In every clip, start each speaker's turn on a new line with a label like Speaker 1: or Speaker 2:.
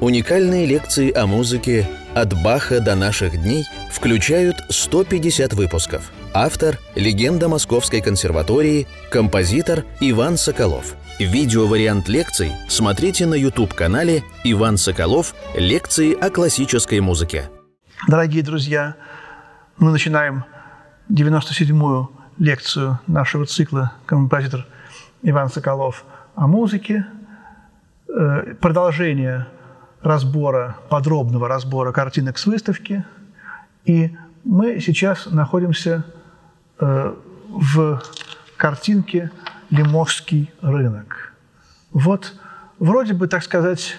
Speaker 1: Уникальные лекции о музыке «От Баха до наших дней» включают 150 выпусков. Автор – легенда Московской консерватории, композитор Иван Соколов. Видеовариант лекций смотрите на YouTube-канале «Иван Соколов. Лекции о классической музыке».
Speaker 2: Дорогие друзья, мы начинаем 97-ю лекцию нашего цикла «Композитор Иван Соколов о музыке». Э, продолжение разбора, подробного разбора картинок с выставки. И мы сейчас находимся э, в картинке «Лиможский рынок». Вот вроде бы, так сказать,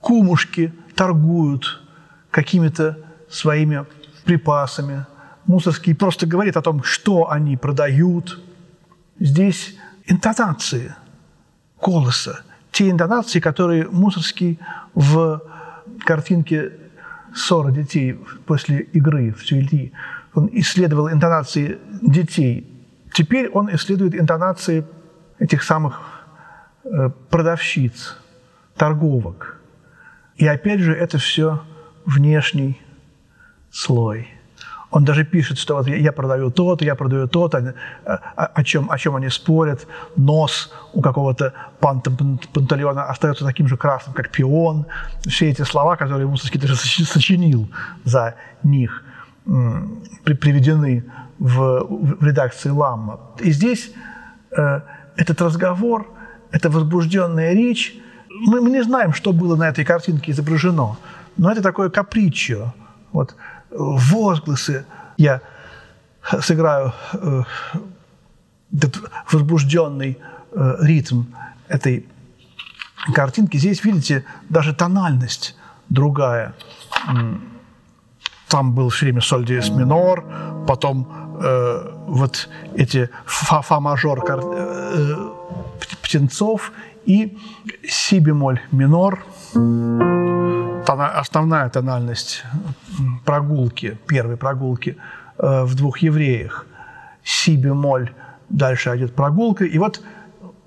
Speaker 2: кумушки торгуют какими-то своими припасами. Мусорский просто говорит о том, что они продают. Здесь интонации голоса, те интонации, которые Мусорский в картинке «Ссора детей после игры в Тюильи». Он исследовал интонации детей. Теперь он исследует интонации этих самых э, продавщиц, торговок. И опять же, это все внешний слой – он даже пишет, что вот я продаю то-то, я продаю то-то, о, о, чем, о чем они спорят. Нос у какого-то панта Панталеона остается таким же красным, как пион. Все эти слова, которые Мусорский даже сочинил за них, при, приведены в, в редакции Ламма. И здесь э, этот разговор, эта возбужденная речь, мы, мы не знаем, что было на этой картинке изображено, но это такое капричо. Вот возгласы. Я сыграю э, этот возбужденный э, ритм этой картинки. Здесь, видите, даже тональность другая. Там был все время соль диез минор, потом э, вот эти фа-фа-мажор э, птенцов и си бемоль минор основная тональность прогулки, первой прогулки э, в двух евреях. Си бемоль, дальше идет прогулка. И вот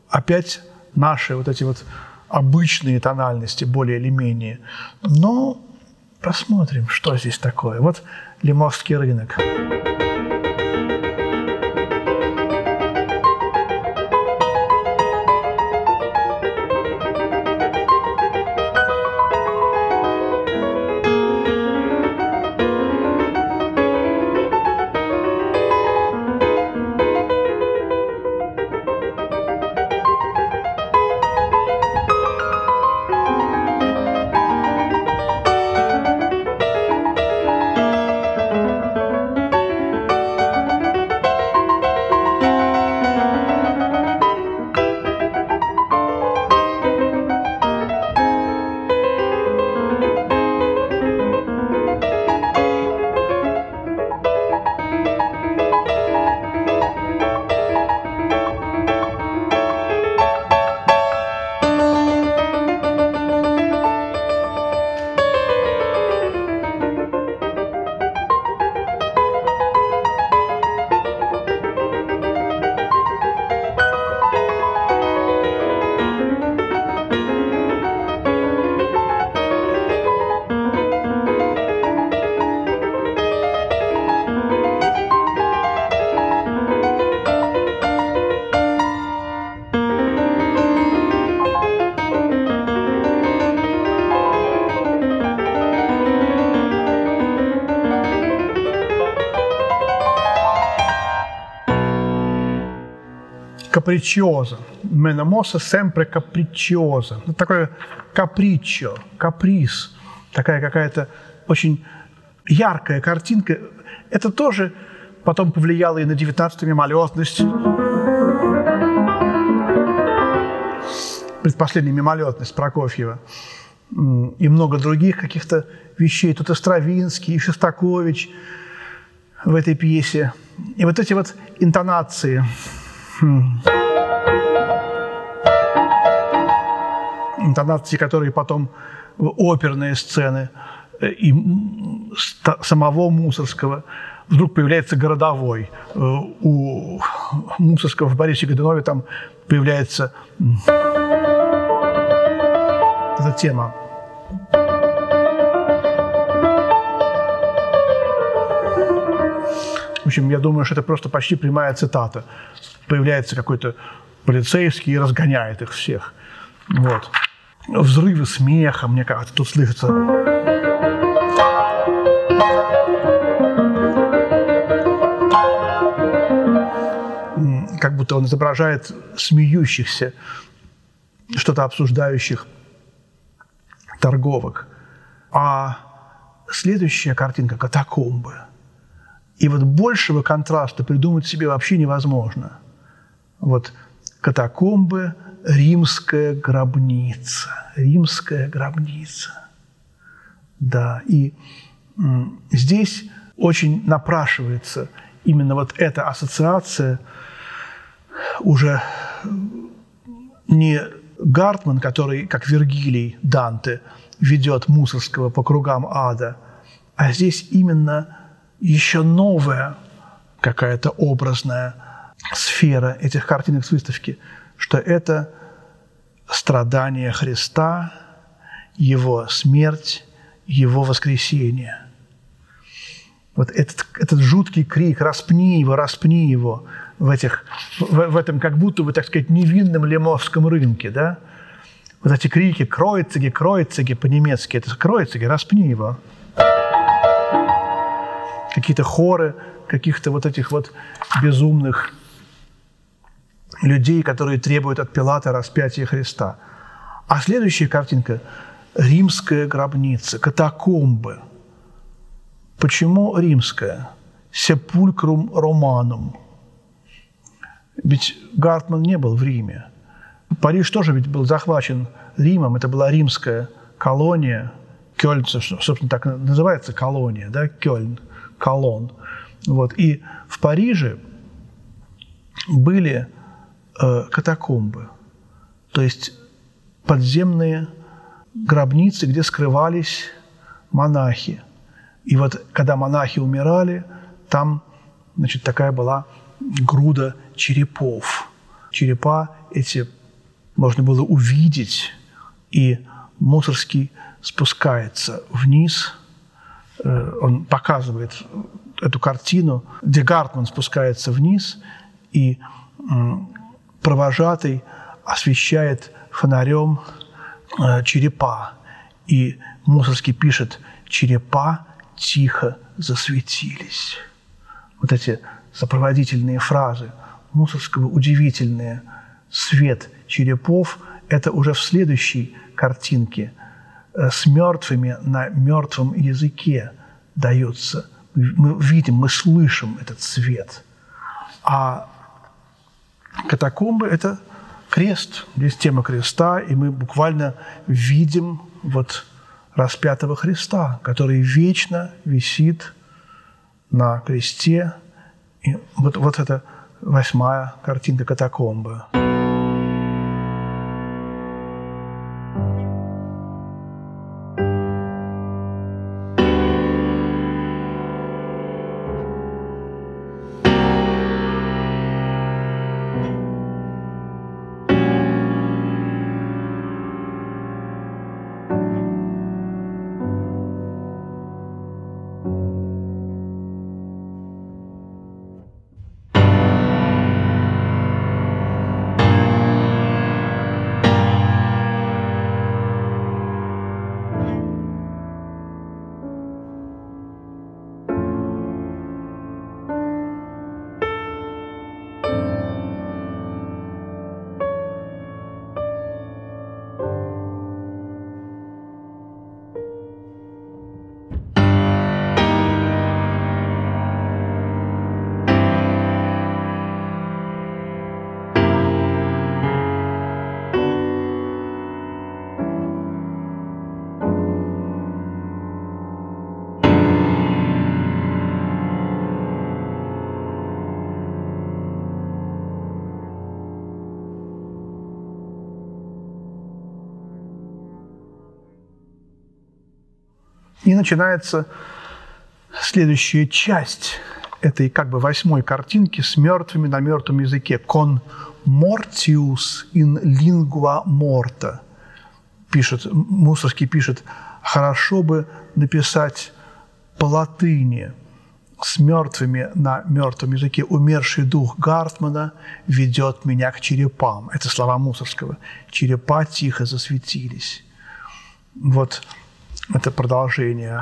Speaker 2: опять наши вот эти вот обычные тональности, более или менее. Но посмотрим, что здесь такое. Вот Лимовский рынок. Капричиоза. Меномоса sempre капричиоза. Ну, такое капричо, каприз, такая какая-то очень яркая картинка. Это тоже потом повлияло и на 19-ю мимолетность. Предпоследняя мимолетность Прокофьева. И много других каких-то вещей. Тут и Стравинский, и Шостакович в этой пьесе. И вот эти вот интонации – Интонации, которые потом в оперные сцены э, и самого Мусорского вдруг появляется городовой. Э, у Мусорского в Борисе Годунове там появляется эта тема. В общем, я думаю, что это просто почти прямая цитата. Появляется какой-то полицейский и разгоняет их всех. Вот. Взрывы смеха, мне кажется, тут слышится. Как будто он изображает смеющихся, что-то обсуждающих торговок. А следующая картинка – катакомбы. И вот большего контраста придумать себе вообще невозможно. Вот катакомбы, римская гробница. Римская гробница. Да, и здесь очень напрашивается именно вот эта ассоциация уже не Гартман, который, как Вергилий Данте, ведет Мусорского по кругам ада, а здесь именно еще новая какая-то образная сфера этих картинок с выставки, что это страдание Христа, Его смерть, Его воскресение. Вот этот, этот жуткий крик «распни его, распни его» в, этих, в, в этом как будто бы, так сказать, невинном лемовском рынке, да? Вот эти крики «кройцеги, кройцеги» по-немецки, это «кройцеги, распни его» какие-то хоры каких-то вот этих вот безумных людей, которые требуют от Пилата распятия Христа. А следующая картинка – римская гробница, катакомбы. Почему римская? Сепулькрум романум. Ведь Гартман не был в Риме. Париж тоже ведь был захвачен Римом, это была римская колония. Кёльн, собственно, так называется колония, да, Кёльн – колонн. Вот. И в Париже были э, катакомбы, то есть подземные гробницы, где скрывались монахи. И вот когда монахи умирали, там значит, такая была груда черепов. Черепа эти можно было увидеть, и Мусорский спускается вниз – он показывает эту картину, где Гартман спускается вниз, и провожатый освещает фонарем э, черепа. И Мусорский пишет «черепа тихо засветились». Вот эти сопроводительные фразы Мусорского удивительные. Свет черепов – это уже в следующей картинке – Э, с мертвыми на мертвом языке дается. Мы видим, мы слышим этот свет. А катакомбы – это крест, здесь тема креста, и мы буквально видим вот распятого Христа, который вечно висит на кресте. И вот, вот это восьмая картинка катакомбы. И начинается следующая часть этой как бы восьмой картинки с мертвыми на мертвом языке. «Con mortius in lingua morta». Пишет, Мусорский пишет, хорошо бы написать по латыни с мертвыми на мертвом языке умерший дух Гартмана ведет меня к черепам. Это слова Мусорского. Черепа тихо засветились. Вот это продолжение.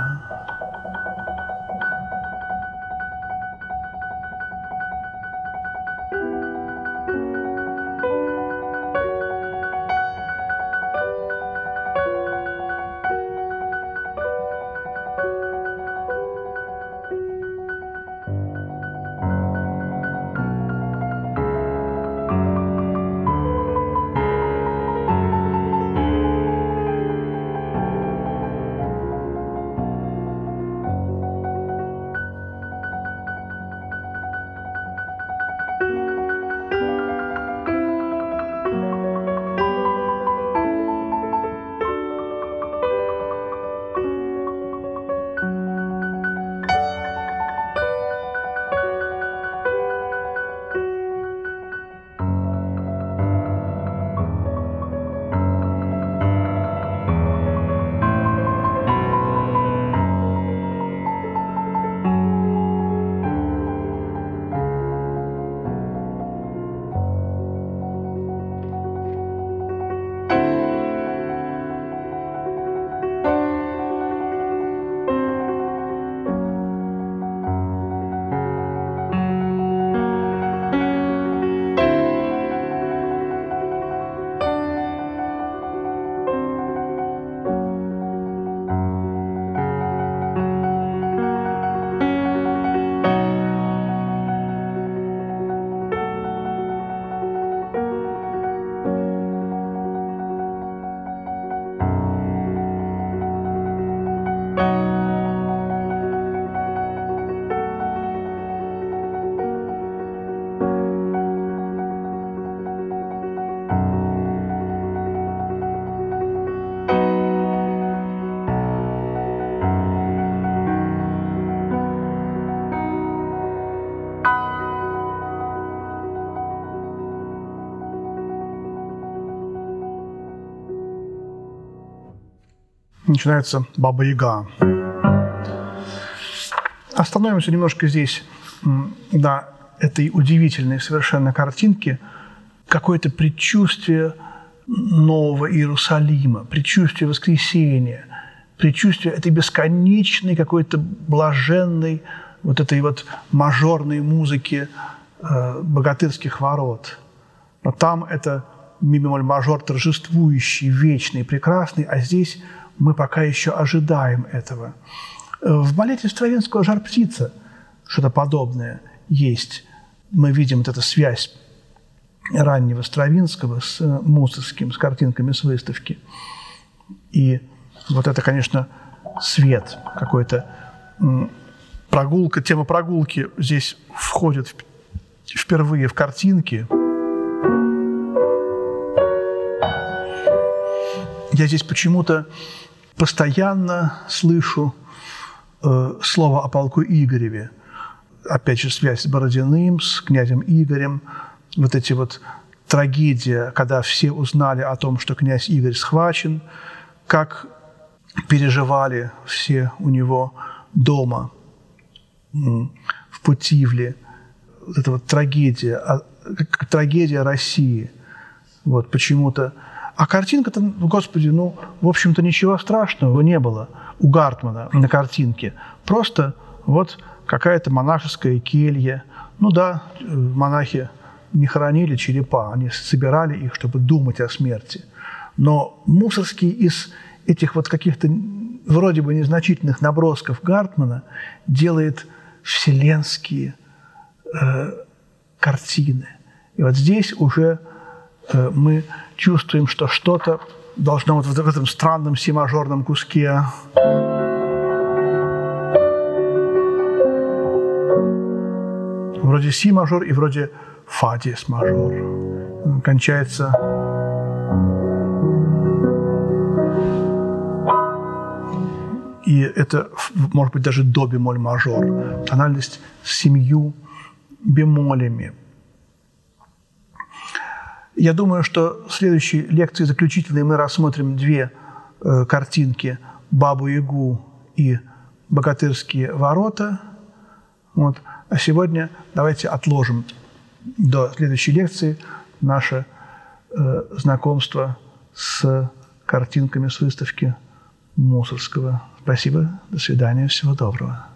Speaker 2: Начинается Баба Яга. Остановимся немножко здесь, на этой удивительной совершенно картинке, какое-то предчувствие нового Иерусалима, предчувствие воскресения, предчувствие этой бесконечной какой-то блаженной вот этой вот мажорной музыки э, богатырских ворот. Но там это ми бемоль мажор торжествующий, вечный, прекрасный, а здесь мы пока еще ожидаем этого. В балете Стравинского «Жар птица» что-то подобное есть. Мы видим вот эту связь раннего Стравинского с Мусорским, с картинками с выставки. И вот это, конечно, свет какой-то. Прогулка, тема прогулки здесь входит впервые в картинки. Я здесь почему-то постоянно слышу э, слово о полку Игореве. Опять же, связь с Бородиным, с князем Игорем. Вот эти вот трагедия, когда все узнали о том, что князь Игорь схвачен, как переживали все у него дома в Путивле. Вот эта вот трагедия, а, трагедия России. Вот почему-то а картинка-то, господи, ну, в общем-то, ничего страшного не было у Гартмана на картинке. Просто вот какая-то монашеская келья. Ну да, монахи не хоронили черепа, они собирали их, чтобы думать о смерти. Но Мусорский из этих вот каких-то вроде бы незначительных набросков Гартмана делает вселенские э, картины. И вот здесь уже э, мы чувствуем, что что-то должно вот в этом странном си-мажорном куске вроде си-мажор и вроде фа-диез-мажор. Кончается и это, может быть, даже до бемоль мажор. Тональность с семью бемолями. Я думаю, что в следующей лекции заключительной мы рассмотрим две э, картинки «Бабу-Ягу» и «Богатырские ворота». Вот. А сегодня давайте отложим до следующей лекции наше э, знакомство с картинками с выставки Мусорского. Спасибо, до свидания, всего доброго.